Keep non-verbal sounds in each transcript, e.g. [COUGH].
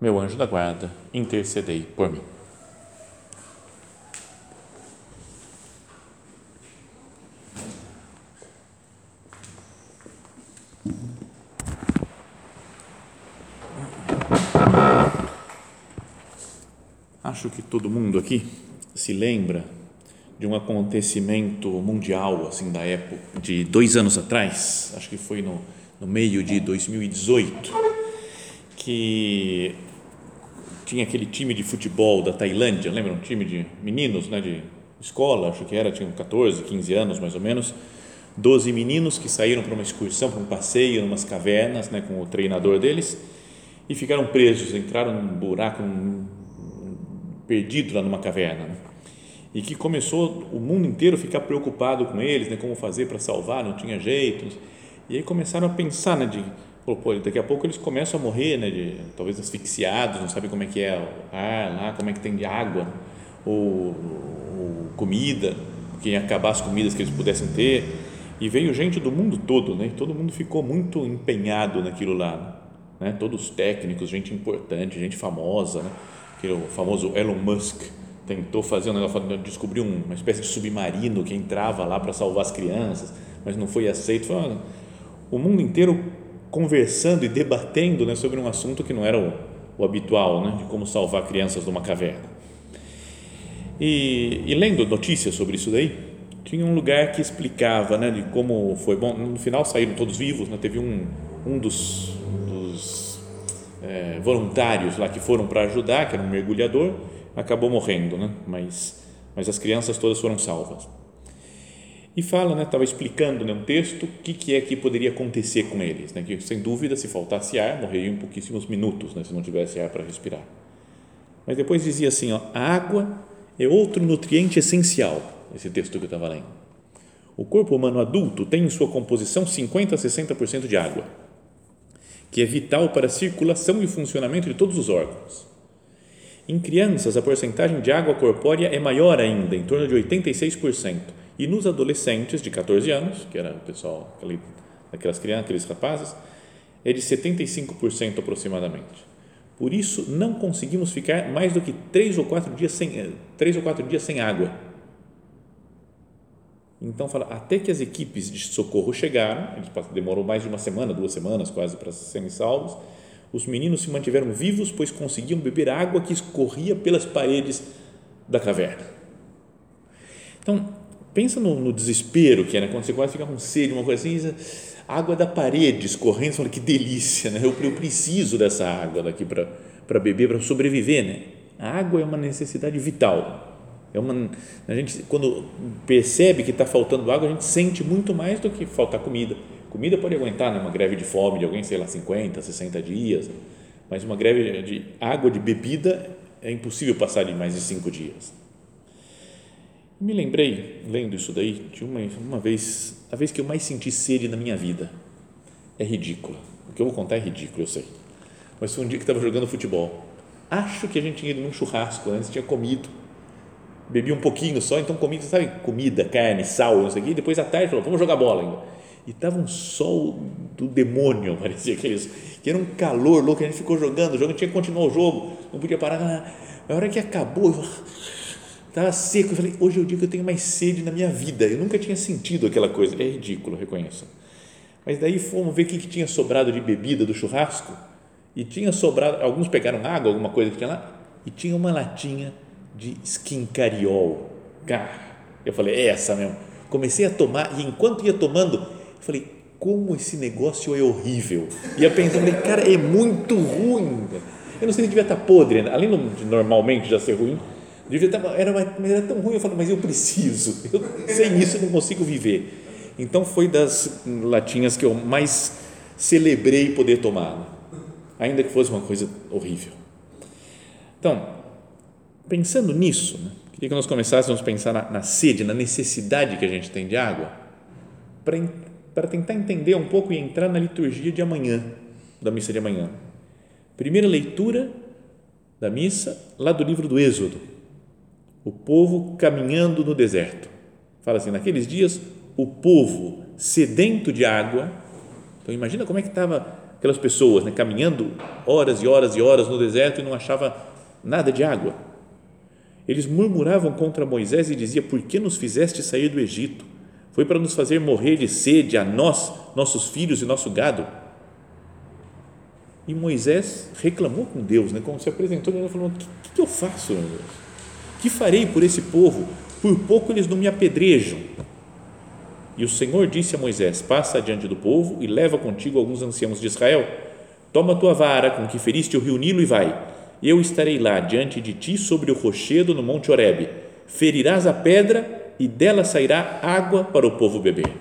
meu anjo da guarda, intercedei por mim. Acho que todo mundo aqui se lembra de um acontecimento mundial assim da época de dois anos atrás, acho que foi no, no meio de 2018, que tinha aquele time de futebol da Tailândia, lembra? Um time de meninos, né, de escola, acho que era, tinham 14, 15 anos mais ou menos, 12 meninos que saíram para uma excursão, para um passeio, em umas cavernas, né, com o treinador deles, e ficaram presos, entraram num buraco, num, perdido lá numa caverna. Né? E que começou o mundo inteiro a ficar preocupado com eles, né, como fazer para salvar, não tinha jeito. E aí começaram a pensar, né, de pô, daqui a pouco eles começam a morrer, né, de, talvez asfixiados, não sabem como é que é o ar lá, como é que tem de água, ou, ou comida, que ia acabar as comidas que eles pudessem ter. E veio gente do mundo todo, né, e todo mundo ficou muito empenhado naquilo lá, né, todos os técnicos, gente importante, gente famosa, né, que o famoso Elon Musk tentou fazer um negócio, descobriu uma espécie de submarino que entrava lá para salvar as crianças, mas não foi aceito. Foi, o mundo inteiro conversando e debatendo né, sobre um assunto que não era o, o habitual, né, de como salvar crianças de uma caverna. E, e, lendo notícias sobre isso daí, tinha um lugar que explicava né, de como foi bom. No final saíram todos vivos, né, teve um, um dos, dos é, voluntários lá que foram para ajudar, que era um mergulhador, acabou morrendo, né, mas, mas as crianças todas foram salvas e fala, né, estava explicando né, um texto, o que, que é que poderia acontecer com eles, né, que sem dúvida se faltasse ar, morreriam em pouquíssimos minutos, né, se não tivesse ar para respirar. Mas depois dizia assim, ó, a água é outro nutriente essencial, esse texto que eu estava lendo. O corpo humano adulto tem em sua composição 50 a 60% de água, que é vital para a circulação e funcionamento de todos os órgãos. Em crianças, a porcentagem de água corpórea é maior ainda, em torno de 86%, e nos adolescentes de 14 anos, que era o pessoal, aquelas crianças, aqueles rapazes, é de 75% aproximadamente. Por isso, não conseguimos ficar mais do que três ou quatro dias sem, eh, três ou quatro dias sem água. Então, fala, até que as equipes de socorro chegaram, eles demorou mais de uma semana, duas semanas quase para serem salvos, os meninos se mantiveram vivos, pois conseguiam beber água que escorria pelas paredes da caverna. Então, pensa no, no, desespero que é, né? quando você quase fica com sede, uma coisa assim, água da parede escorrendo, você fala que delícia, né? eu, eu preciso dessa água daqui para beber, para sobreviver, né? A água é uma necessidade vital. É uma, a gente, quando percebe que está faltando água, a gente sente muito mais do que faltar comida. Comida pode aguentar, né? uma greve de fome de alguém, sei lá, 50, 60 dias, mas uma greve de água, de bebida, é impossível passar de mais de cinco dias. Me lembrei, lendo isso daí, de uma, uma vez, a vez que eu mais senti sede na minha vida. É ridículo. O que eu vou contar é ridículo, eu sei. Mas foi um dia que estava jogando futebol. Acho que a gente tinha ido num churrasco antes, tinha comido. Bebi um pouquinho só, então comi, sabe, comida, carne, sal, não sei o quê. E depois à tarde falou, vamos jogar bola ainda. E estava um sol do demônio, [LAUGHS] parecia aqueles, que era um calor louco, a gente ficou jogando, o jogo tinha que continuar o jogo, não podia parar. Na hora que acabou, eu Estava seco. Eu falei, hoje é o dia que eu tenho mais sede na minha vida. Eu nunca tinha sentido aquela coisa. É ridículo, reconheço. Mas daí fomos ver o que, que tinha sobrado de bebida do churrasco. E tinha sobrado, alguns pegaram água, alguma coisa que tinha lá, e tinha uma latinha de skincariol. Cara, eu falei, é essa mesmo. Comecei a tomar, e enquanto ia tomando, eu falei, como esse negócio é horrível. Ia pensando, falei, cara, é muito ruim. Eu não sei se devia estar podre, né? além de normalmente já ser ruim, Devia estar, era, era tão ruim, eu falei, mas eu preciso, eu, sem isso eu não consigo viver. Então foi das latinhas que eu mais celebrei poder tomar. ainda que fosse uma coisa horrível. Então, pensando nisso, né, queria que nós começássemos a pensar na, na sede, na necessidade que a gente tem de água, para tentar entender um pouco e entrar na liturgia de amanhã, da missa de amanhã. Primeira leitura da missa, lá do livro do Êxodo. O povo caminhando no deserto. Fala assim: naqueles dias, o povo sedento de água. Então, imagina como é que estava aquelas pessoas né, caminhando horas e horas e horas no deserto e não achava nada de água. Eles murmuravam contra Moisés e diziam: Por que nos fizeste sair do Egito? Foi para nos fazer morrer de sede a nós, nossos filhos e nosso gado. E Moisés reclamou com Deus, né? Como se apresentou, ele falou: O que, que eu faço, meu Deus? Que farei por esse povo? Por pouco eles não me apedrejam. E o Senhor disse a Moisés: Passa adiante do povo e leva contigo alguns anciãos de Israel. Toma tua vara com que feriste o rio Nilo e vai. Eu estarei lá diante de ti sobre o rochedo no monte Horebe. Ferirás a pedra e dela sairá água para o povo beber.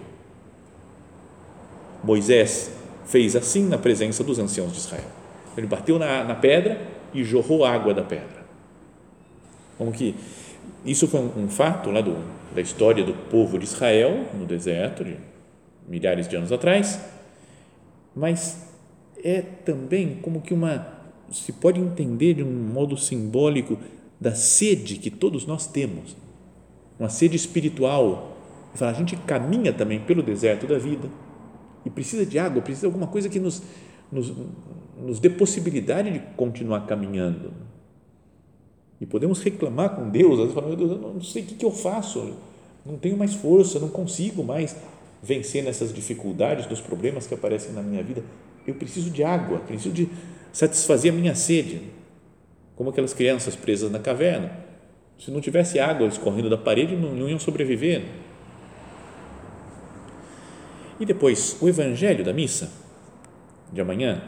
Moisés fez assim na presença dos anciãos de Israel. Ele bateu na, na pedra e jorrou água da pedra. Como que isso foi um, fato lá do, da história do povo de Israel no deserto, de milhares de anos atrás, mas é também como que uma se pode entender de um modo simbólico da sede que todos nós temos, uma sede espiritual. A gente caminha também pelo deserto da vida e precisa de água, precisa de alguma coisa que nos, nos, nos dê possibilidade de continuar caminhando e podemos reclamar com Deus, às vezes falando, Deus, eu não sei o que, eu faço, não tenho mais força, não consigo mais vencer nessas dificuldades, nos problemas que aparecem na minha vida. Eu preciso de água, preciso de satisfazer a minha sede, como aquelas crianças presas na caverna. Se não tivesse água escorrendo da parede, não, não iam sobreviver. E depois, o evangelho da missa de amanhã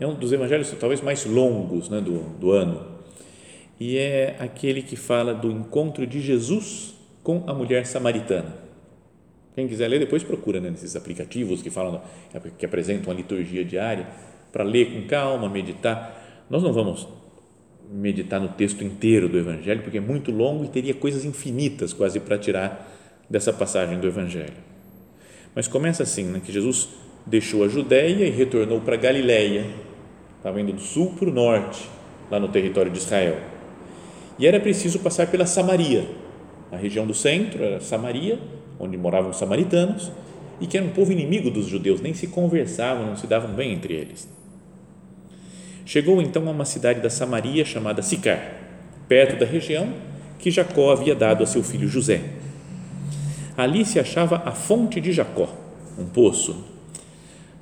é um dos evangelhos talvez mais longos né, do, do ano e é aquele que fala do encontro de Jesus com a mulher samaritana. Quem quiser ler, depois procura né, nesses aplicativos que falam, que apresentam a liturgia diária, para ler com calma, meditar. Nós não vamos meditar no texto inteiro do Evangelho, porque é muito longo e teria coisas infinitas quase para tirar dessa passagem do Evangelho. Mas começa assim, né, que Jesus deixou a Judéia e retornou para Galiléia, estava indo do sul para o norte, lá no território de Israel e era preciso passar pela Samaria. A região do centro era Samaria, onde moravam os samaritanos, e que era um povo inimigo dos judeus, nem se conversavam, não se davam bem entre eles. Chegou então a uma cidade da Samaria chamada Sicar, perto da região que Jacó havia dado a seu filho José. Ali se achava a fonte de Jacó, um poço.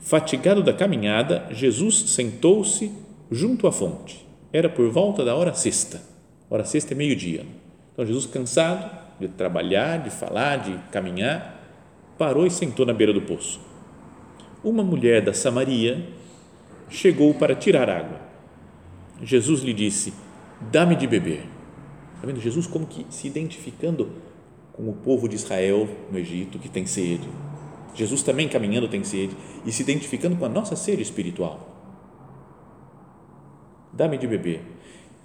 Fatigado da caminhada, Jesus sentou-se junto à fonte. Era por volta da hora sexta Hora sexta é meio-dia. Então Jesus, cansado de trabalhar, de falar, de caminhar, parou e sentou na beira do poço. Uma mulher da Samaria chegou para tirar água. Jesus lhe disse: Dá-me de beber. Está vendo? Jesus, como que se identificando com o povo de Israel no Egito que tem sede. Jesus também caminhando tem sede e se identificando com a nossa sede espiritual. Dá-me de beber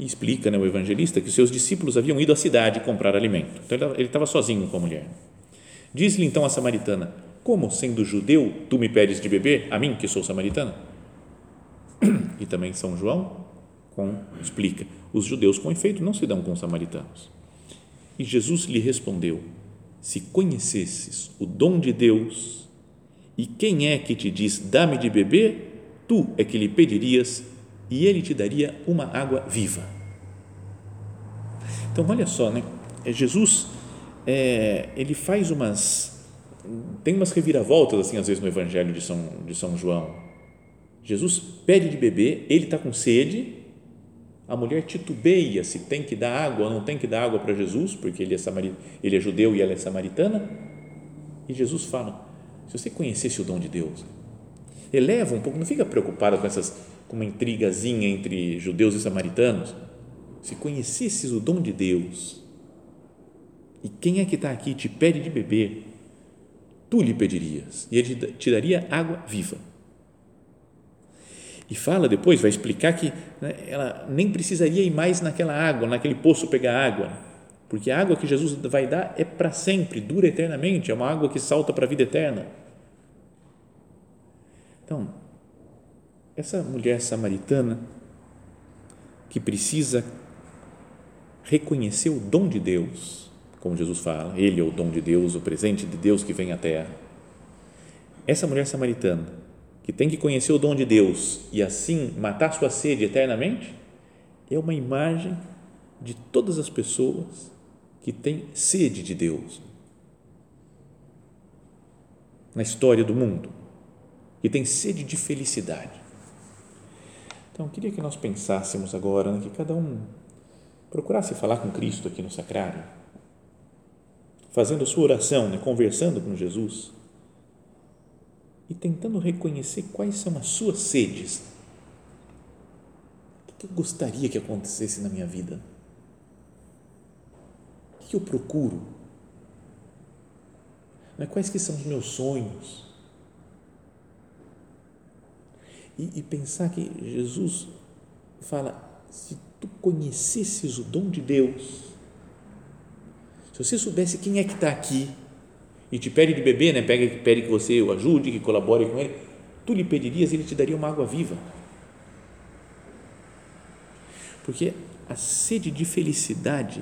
e explica né, o evangelista que os seus discípulos haviam ido à cidade comprar alimento. Então ele estava sozinho com a mulher. Diz-lhe então a samaritana: Como, sendo judeu, tu me pedes de beber, a mim que sou samaritana? E também São João com, explica: Os judeus, com efeito, não se dão com os samaritanos. E Jesus lhe respondeu: Se conhecesses o dom de Deus e quem é que te diz, dá-me de beber, tu é que lhe pedirias e ele te daria uma água viva. Então, olha só, né? É, Jesus, é, ele faz umas, tem umas reviravoltas, assim, às vezes no Evangelho de São, de São João. Jesus pede de beber, ele está com sede, a mulher titubeia se tem que dar água ou não tem que dar água para Jesus, porque ele é, samarit, ele é judeu e ela é samaritana, e Jesus fala, se você conhecesse o dom de Deus, eleva um pouco, não fica preocupado com essas com uma intrigazinha entre judeus e samaritanos, se conhecesses o dom de Deus e quem é que está aqui te pede de beber, tu lhe pedirias e ele te daria água viva. E fala depois, vai explicar que né, ela nem precisaria ir mais naquela água, naquele poço pegar água, porque a água que Jesus vai dar é para sempre, dura eternamente, é uma água que salta para a vida eterna. Então, essa mulher samaritana que precisa reconhecer o dom de Deus, como Jesus fala, Ele é o dom de Deus, o presente de Deus que vem à terra. Essa mulher samaritana que tem que conhecer o dom de Deus e assim matar sua sede eternamente, é uma imagem de todas as pessoas que têm sede de Deus na história do mundo, que tem sede de felicidade. Então, queria que nós pensássemos agora né, que cada um procurasse falar com Cristo aqui no sacrário, fazendo sua oração, né, conversando com Jesus e tentando reconhecer quais são as suas sedes. O que eu gostaria que acontecesse na minha vida? O que eu procuro? Né, quais que são os meus sonhos? E, e pensar que Jesus fala: se tu conhecesses o dom de Deus, se você soubesse quem é que está aqui e te pede de beber, né? Pega, pede que você o ajude, que colabore com ele, tu lhe pedirias, ele te daria uma água viva. Porque a sede de felicidade,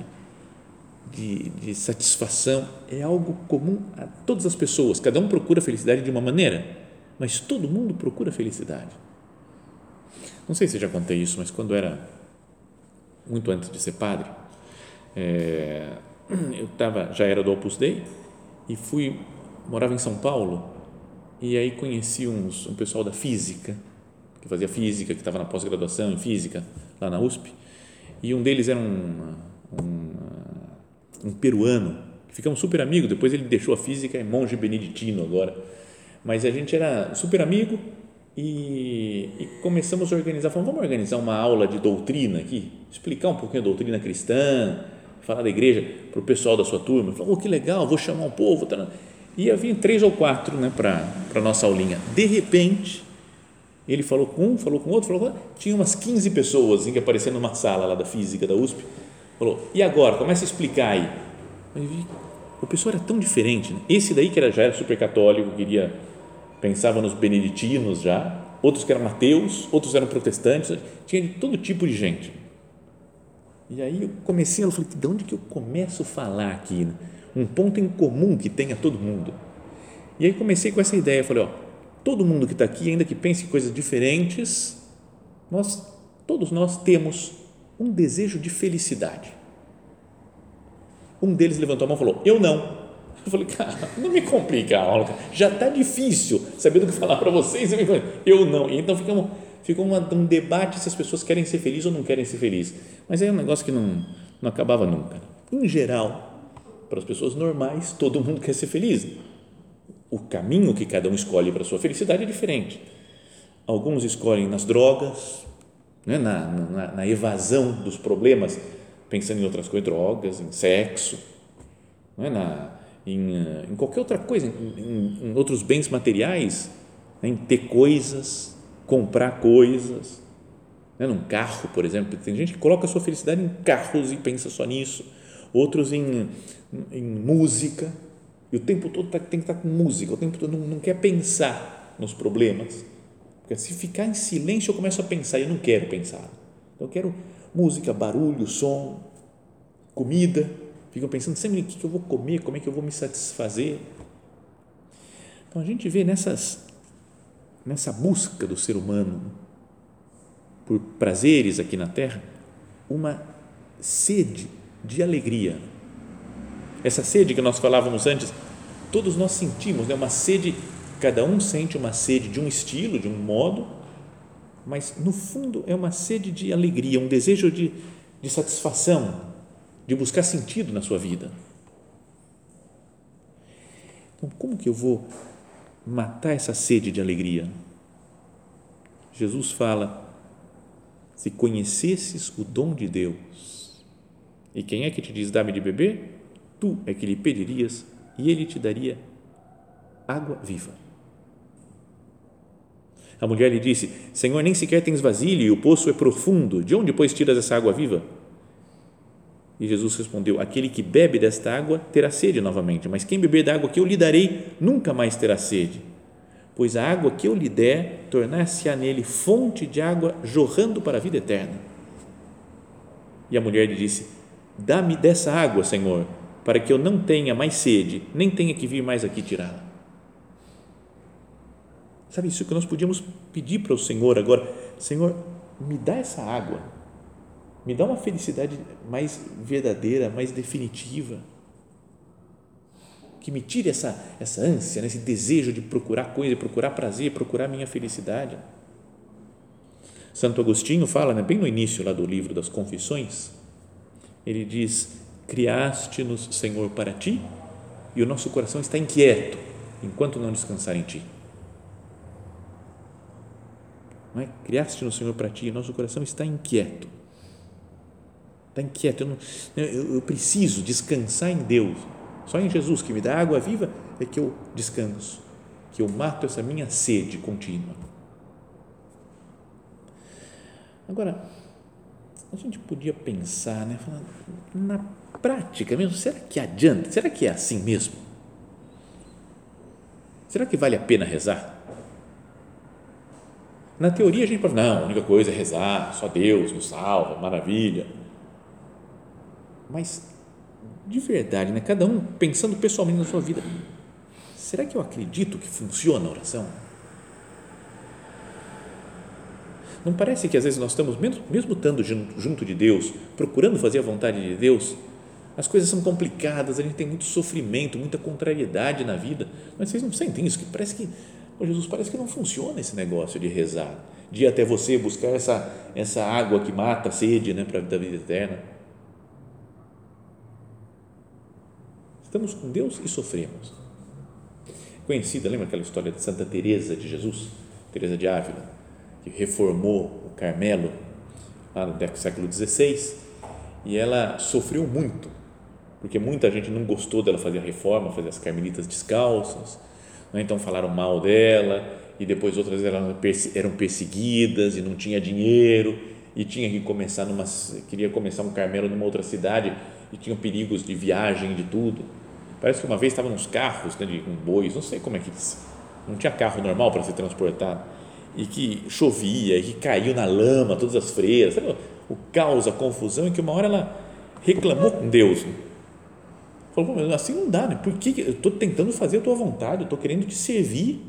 de, de satisfação, é algo comum a todas as pessoas. Cada um procura felicidade de uma maneira, mas todo mundo procura felicidade. Não sei se já contei isso, mas quando era muito antes de ser padre, é, eu tava, já era do Opus Dei e fui morava em São Paulo e aí conheci uns, um pessoal da física que fazia física, que estava na pós-graduação em física lá na USP e um deles era um, um, um peruano ficamos super amigos. Depois ele deixou a física, é monge beneditino agora, mas a gente era super amigo e, e, começamos a organizar, falamos, vamos organizar uma aula de doutrina aqui, explicar um pouquinho a doutrina cristã, falar da igreja para o pessoal da sua turma. Falou, oh, que legal, vou chamar um povo. E havia três ou quatro né, para a nossa aulinha. De repente, ele falou com um, falou com outro, falou com tinha umas 15 pessoas assim, que apareceram numa sala lá da física da USP. Falou, e agora? Começa a explicar aí. Vi, o pessoal era tão diferente. Né? Esse daí que era, já era super católico, queria pensava nos beneditinos já, outros que eram ateus, outros eram protestantes, tinha de todo tipo de gente. E aí eu comecei, eu falei, de onde que eu começo a falar aqui? Um ponto em comum que tenha todo mundo. E aí comecei com essa ideia, falei, ó, todo mundo que está aqui, ainda que pense em coisas diferentes, nós, todos nós temos um desejo de felicidade. Um deles levantou a mão e falou, eu não. Eu falei, cara, não me complica a aula, cara. já está difícil saber do que falar para vocês, eu não. Então ficamos, ficou uma, um debate se as pessoas querem ser felizes ou não querem ser felizes. Mas é um negócio que não, não acabava nunca. Em geral, para as pessoas normais, todo mundo quer ser feliz. O caminho que cada um escolhe para a sua felicidade é diferente. Alguns escolhem nas drogas, né, na, na, na evasão dos problemas, pensando em outras coisas, drogas, em sexo, né, na, em, eh, em qualquer outra coisa, em, em outros bens materiais, né, em ter coisas, comprar coisas, né, num carro, por exemplo. Tem gente que coloca a sua felicidade em carros e pensa só nisso, outros em, em música, e o tempo todo tá, tem que estar tá com música, o tempo todo não, não quer pensar nos problemas, porque se ficar em silêncio eu começo a pensar, e eu não quero pensar. Então, eu quero música, barulho, som, comida, ficam pensando sempre o que eu vou comer, como é que eu vou me satisfazer. Então a gente vê nessas, nessa busca do ser humano por prazeres aqui na Terra uma sede de alegria. Essa sede que nós falávamos antes, todos nós sentimos, né? uma sede, cada um sente uma sede de um estilo, de um modo, mas no fundo é uma sede de alegria, um desejo de, de satisfação, de buscar sentido na sua vida. Então, como que eu vou matar essa sede de alegria? Jesus fala: se conhecesses o dom de Deus, e quem é que te diz dá-me de beber? Tu é que lhe pedirias e ele te daria água viva. A mulher lhe disse: Senhor, nem sequer tens vasilha e o poço é profundo. De onde, pois, tiras essa água viva? E Jesus respondeu: Aquele que bebe desta água terá sede novamente, mas quem beber da água que eu lhe darei nunca mais terá sede. Pois a água que eu lhe der tornar-se-á nele fonte de água jorrando para a vida eterna. E a mulher lhe disse: Dá-me dessa água, Senhor, para que eu não tenha mais sede, nem tenha que vir mais aqui tirá-la. Sabe isso que nós podíamos pedir para o Senhor agora? Senhor, me dá essa água, me dá uma felicidade mais verdadeira, mais definitiva, que me tire essa, essa ânsia, né, esse desejo de procurar coisa, procurar prazer, procurar minha felicidade. Santo Agostinho fala, né, bem no início lá do livro das Confissões, ele diz: Criaste-nos, Senhor, para ti, e o nosso coração está inquieto enquanto não descansar em ti. Não é? Criaste-nos, Senhor, para ti, e nosso coração está inquieto. Está inquieto. Eu, não, eu, eu preciso descansar em Deus. Só em Jesus, que me dá água viva, é que eu descanso, que eu mato essa minha sede contínua. Agora, a gente podia pensar, né, na prática mesmo, será que adianta? Será que é assim mesmo? Será que vale a pena rezar? Na teoria a gente fala, não, a única coisa é rezar, só Deus nos salva, maravilha. Mas, de verdade, né, cada um pensando pessoalmente na sua vida, será que eu acredito que funciona a oração? Não parece que às vezes nós estamos, mesmo, mesmo estando junto, junto de Deus, procurando fazer a vontade de Deus, as coisas são complicadas, a gente tem muito sofrimento, muita contrariedade na vida, mas vocês não sentem isso? Que parece que, oh Jesus, parece que não funciona esse negócio de rezar, de ir até você buscar essa, essa água que mata a sede né, para a vida eterna. Estamos com Deus e sofremos. Conhecida, lembra aquela história de Santa Teresa de Jesus, Teresa de Ávila? que reformou o Carmelo lá no século XVI e ela sofreu muito porque muita gente não gostou dela fazer a reforma, fazer as carmelitas descalças, né? então falaram mal dela e depois outras eram, eram perseguidas e não tinha dinheiro e tinha que começar numa queria começar um Carmelo numa outra cidade e tinha perigos de viagem de tudo parece que uma vez estavam uns carros né, de, com bois não sei como é que não tinha carro normal para se transportar e que chovia, e que caiu na lama, todas as freiras, sabe? o caos, a confusão, e que uma hora ela reclamou com Deus. Falou, assim não dá, né? Por que eu estou tentando fazer a tua vontade, eu estou querendo te servir.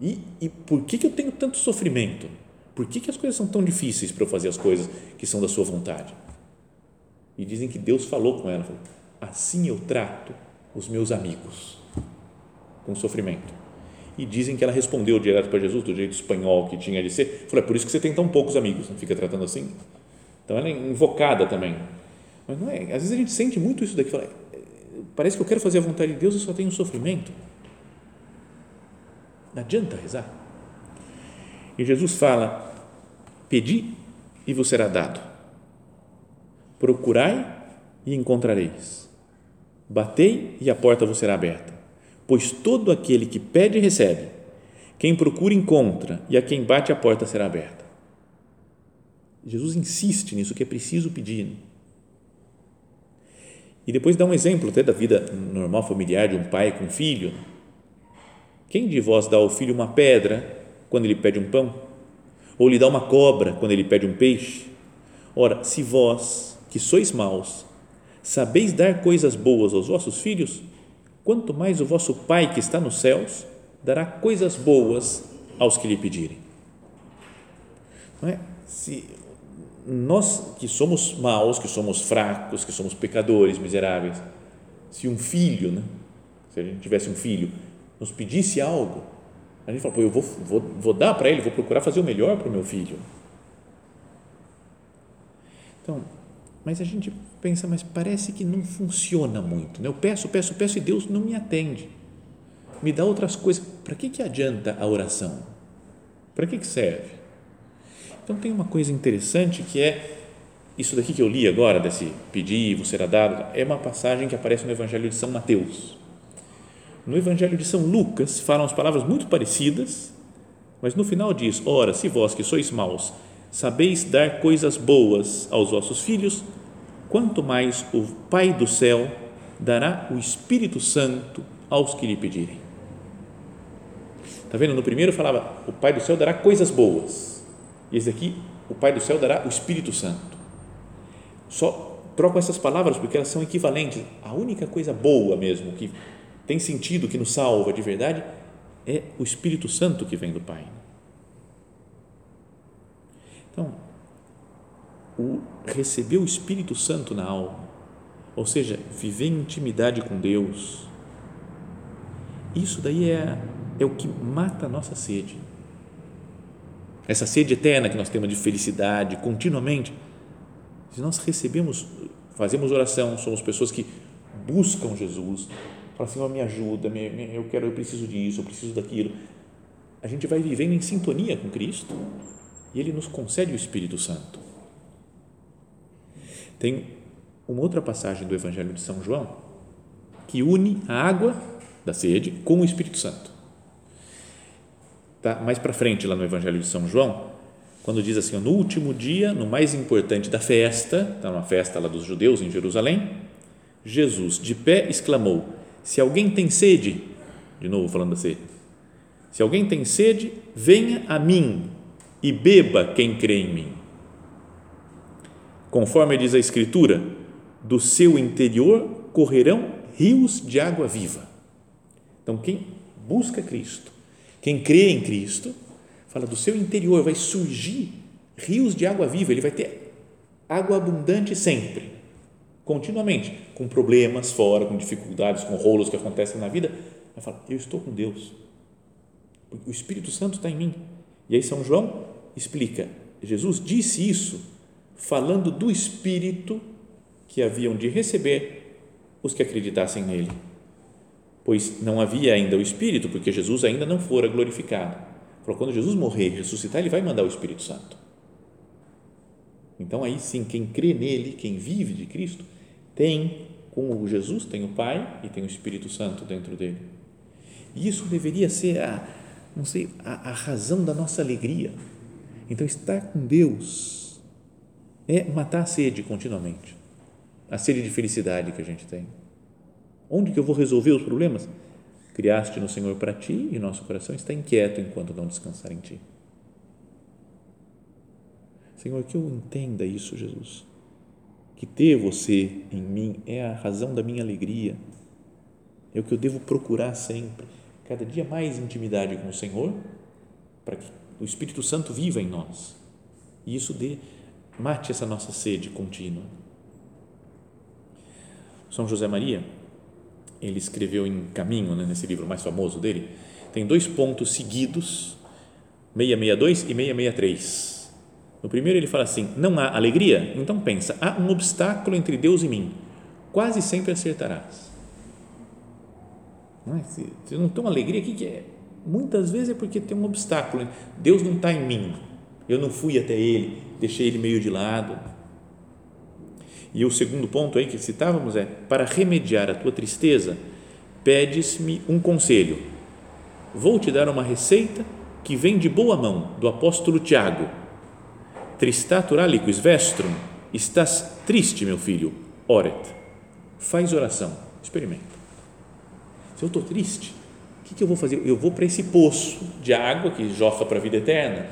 E, e por que, que eu tenho tanto sofrimento? Por que, que as coisas são tão difíceis para eu fazer as coisas que são da sua vontade? E dizem que Deus falou com ela, falou, assim eu trato os meus amigos com sofrimento e dizem que ela respondeu direto para Jesus, do jeito espanhol que tinha de ser. Falou, é por isso que você tem tão poucos amigos, não fica tratando assim. Então ela é invocada também. Mas não é, às vezes a gente sente muito isso daqui, fala, é, parece que eu quero fazer a vontade de Deus e só tenho sofrimento. Não adianta rezar. E Jesus fala: Pedi e vos será dado. Procurai e encontrareis. Batei e a porta vos será aberta pois todo aquele que pede recebe, quem procura encontra, e a quem bate a porta será aberta. Jesus insiste nisso que é preciso pedir. E depois dá um exemplo até da vida normal familiar de um pai com um filho. Quem de vós dá ao filho uma pedra quando ele pede um pão? Ou lhe dá uma cobra quando ele pede um peixe? Ora, se vós, que sois maus, sabeis dar coisas boas aos vossos filhos, quanto mais o vosso Pai que está nos céus dará coisas boas aos que lhe pedirem. Não é? Se nós que somos maus, que somos fracos, que somos pecadores, miseráveis, se um filho, né? se a gente tivesse um filho, nos pedisse algo, a gente fala, pô, eu vou, vou, vou dar para ele, vou procurar fazer o melhor para o meu filho. Então, mas a gente pensa, mas parece que não funciona muito. Né? Eu peço, peço, peço e Deus não me atende. Me dá outras coisas. Para que, que adianta a oração? Para que, que serve? Então tem uma coisa interessante que é isso daqui que eu li agora, desse pedir, você será dado, é uma passagem que aparece no Evangelho de São Mateus. No Evangelho de São Lucas falam as palavras muito parecidas, Mas no final diz: Ora, se vós que sois maus, sabeis dar coisas boas aos vossos filhos, quanto mais o Pai do céu dará o Espírito Santo aos que lhe pedirem. Está vendo? No primeiro falava: O Pai do céu dará coisas boas. E esse aqui, o Pai do céu dará o Espírito Santo. Só troco essas palavras porque elas são equivalentes. A única coisa boa mesmo, que tem sentido, que nos salva de verdade, é o Espírito Santo que vem do Pai. Então, o receber o Espírito Santo na alma, ou seja, viver em intimidade com Deus, isso daí é, é o que mata a nossa sede. Essa sede eterna que nós temos de felicidade continuamente. Se nós recebemos, fazemos oração, somos pessoas que buscam Jesus, Fala, Senhor, me ajuda, me, me, eu quero, eu preciso disso, eu preciso daquilo. A gente vai vivendo em sintonia com Cristo e Ele nos concede o Espírito Santo. Tem uma outra passagem do Evangelho de São João que une a água da sede com o Espírito Santo. Tá mais para frente lá no Evangelho de São João, quando diz assim, no último dia, no mais importante da festa, tá uma festa lá dos judeus em Jerusalém, Jesus de pé exclamou: se alguém tem sede, de novo falando da sede, se alguém tem sede, venha a mim e beba quem crê em mim. Conforme diz a Escritura, do seu interior correrão rios de água viva. Então, quem busca Cristo, quem crê em Cristo, fala do seu interior vai surgir rios de água viva, ele vai ter água abundante sempre continuamente, com problemas fora, com dificuldades, com rolos que acontecem na vida, vai falar: Eu estou com Deus, o Espírito Santo está em mim. E aí São João explica: Jesus disse isso falando do Espírito que haviam de receber os que acreditassem nele, pois não havia ainda o Espírito, porque Jesus ainda não fora glorificado. Falou: quando Jesus morrer e ressuscitar, ele vai mandar o Espírito Santo. Então, aí sim, quem crê nele, quem vive de Cristo, tem, com Jesus, tem o Pai e tem o Espírito Santo dentro dele. E isso deveria ser a, não sei, a, a razão da nossa alegria. Então, estar com Deus é matar a sede continuamente, a sede de felicidade que a gente tem. Onde que eu vou resolver os problemas? Criaste no Senhor para ti e nosso coração está inquieto enquanto não descansar em ti. Senhor, que eu entenda isso, Jesus que ter você em mim é a razão da minha alegria, é o que eu devo procurar sempre, cada dia mais intimidade com o Senhor, para que o Espírito Santo viva em nós e isso dê, mate essa nossa sede contínua. São José Maria, ele escreveu em Caminho, né, nesse livro mais famoso dele, tem dois pontos seguidos, 662 e 663 no primeiro ele fala assim: não há alegria? Então pensa, há um obstáculo entre Deus e mim. Quase sempre acertarás. Não é? Se, não tem uma alegria, o que é? Muitas vezes é porque tem um obstáculo. Deus não está em mim. Eu não fui até Ele, deixei Ele meio de lado. E o segundo ponto aí que citávamos é: para remediar a tua tristeza, pedes-me um conselho. Vou te dar uma receita que vem de boa mão do apóstolo Tiago Tristatur aliquis vestrum, estás triste, meu filho, oret. Faz oração, experimenta. Se eu estou triste, o que, que eu vou fazer? Eu vou para esse poço de água que joga para a vida eterna,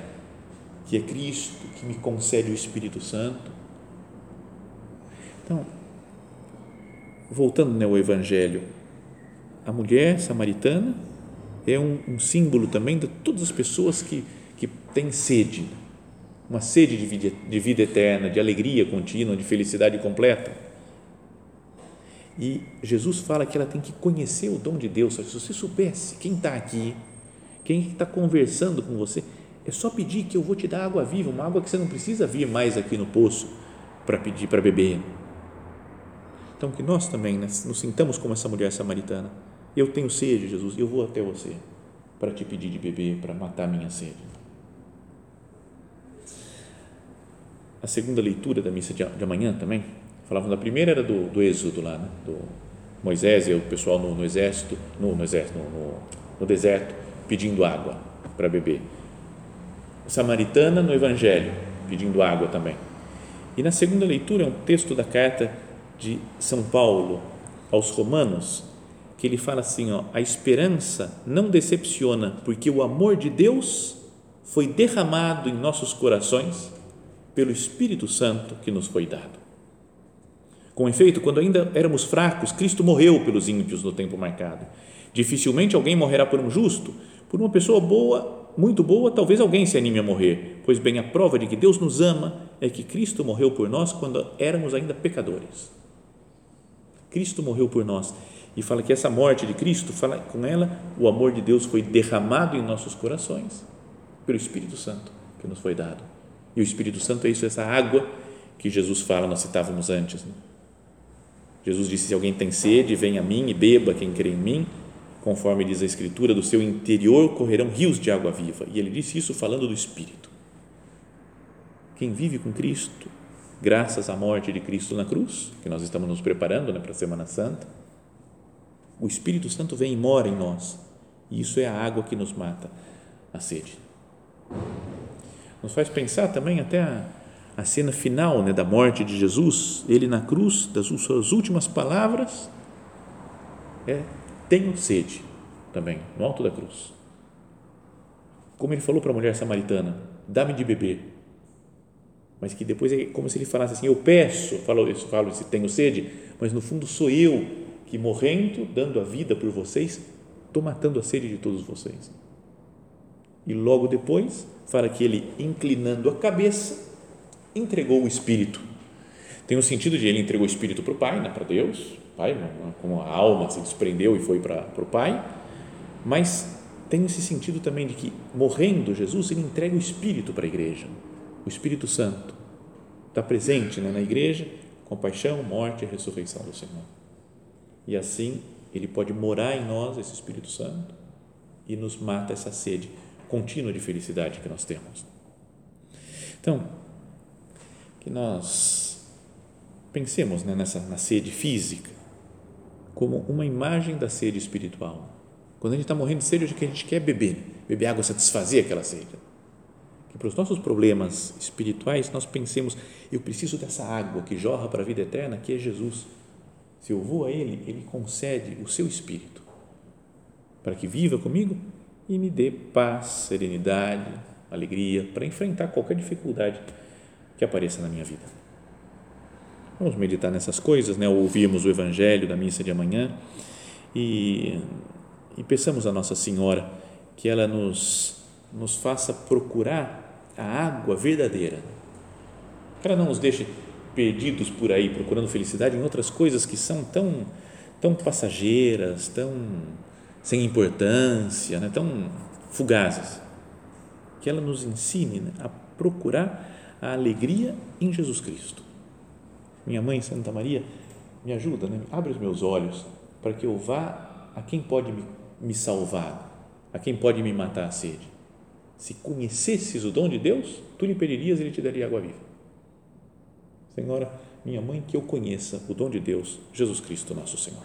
que é Cristo, que me concede o Espírito Santo. Então, voltando né, ao Evangelho, a mulher samaritana é um, um símbolo também de todas as pessoas que, que têm sede uma sede de vida, de vida eterna, de alegria contínua, de felicidade completa. E Jesus fala que ela tem que conhecer o dom de Deus. Se você soubesse quem está aqui, quem está conversando com você, é só pedir que eu vou te dar água viva, uma água que você não precisa vir mais aqui no poço para pedir para beber. Então, que nós também né, nos sintamos como essa mulher samaritana. Eu tenho sede, Jesus, eu vou até você para te pedir de beber, para matar minha sede. a segunda leitura da missa de, amanhã também, falavam da primeira era do, do Êxodo lá, né? do Moisés e o pessoal no, no exército, no, no exército, no, no, no, deserto, pedindo água para beber. Samaritana no Evangelho, pedindo água também. E na segunda leitura é um texto da carta de São Paulo aos Romanos, que ele fala assim: ó, a esperança não decepciona, porque o amor de Deus foi derramado em nossos corações pelo Espírito Santo que nos foi dado. Com efeito, quando ainda éramos fracos, Cristo morreu pelos ímpios no tempo marcado. Dificilmente alguém morrerá por um justo, por uma pessoa boa, muito boa, talvez alguém se anime a morrer, pois bem a prova de que Deus nos ama é que Cristo morreu por nós quando éramos ainda pecadores. Cristo morreu por nós e fala que essa morte de Cristo, fala com ela, o amor de Deus foi derramado em nossos corações pelo Espírito Santo que nos foi dado. E o Espírito Santo é isso, essa água que Jesus fala, nós citávamos antes. Né? Jesus disse: Se alguém tem sede, venha a mim e beba quem crê em mim, conforme diz a Escritura, do seu interior correrão rios de água viva. E ele disse isso falando do Espírito. Quem vive com Cristo, graças à morte de Cristo na cruz, que nós estamos nos preparando né, para a Semana Santa, o Espírito Santo vem e mora em nós. E isso é a água que nos mata a sede. Nos faz pensar também até a, a cena final né, da morte de Jesus, ele na cruz, das suas últimas palavras, é: Tenho sede, também, no alto da cruz. Como ele falou para a mulher samaritana: Dá-me de beber. Mas que depois é como se ele falasse assim: Eu peço, falo isso, falo se tenho sede, mas no fundo sou eu que morrendo, dando a vida por vocês, estou matando a sede de todos vocês. E logo depois, fala que ele, inclinando a cabeça, entregou o Espírito. Tem o sentido de ele entregou o Espírito para o Pai, né, para Deus, Pai, como a alma se desprendeu e foi para, para o Pai, mas tem esse sentido também de que, morrendo Jesus, ele entrega o Espírito para a igreja, o Espírito Santo. Está presente né, na igreja, compaixão, morte e ressurreição do Senhor. E assim, ele pode morar em nós, esse Espírito Santo, e nos mata essa sede contínua de felicidade que nós temos. Então, que nós pensemos né, nessa na sede física como uma imagem da sede espiritual. Quando a gente está morrendo de sede, o que a gente quer é beber, beber água, satisfazer aquela sede. Que para os nossos problemas espirituais nós pensemos, eu preciso dessa água que jorra para a vida eterna, que é Jesus. Se eu vou a Ele, Ele concede o seu Espírito para que viva comigo e me dê paz, serenidade, alegria para enfrentar qualquer dificuldade que apareça na minha vida. Vamos meditar nessas coisas, né? Ouvimos o Evangelho da missa de amanhã e, e peçamos a Nossa Senhora que ela nos, nos faça procurar a água verdadeira. Que ela não nos deixe perdidos por aí procurando felicidade em outras coisas que são tão, tão passageiras, tão sem importância, né? tão fugazes. Que ela nos ensine né? a procurar a alegria em Jesus Cristo. Minha mãe, Santa Maria, me ajuda, né? abre os meus olhos para que eu vá a quem pode me, me salvar, a quem pode me matar a sede. Se conhecesses o dom de Deus, tu lhe pedirias e ele te daria água viva. Senhora, minha mãe, que eu conheça o dom de Deus, Jesus Cristo, nosso Senhor.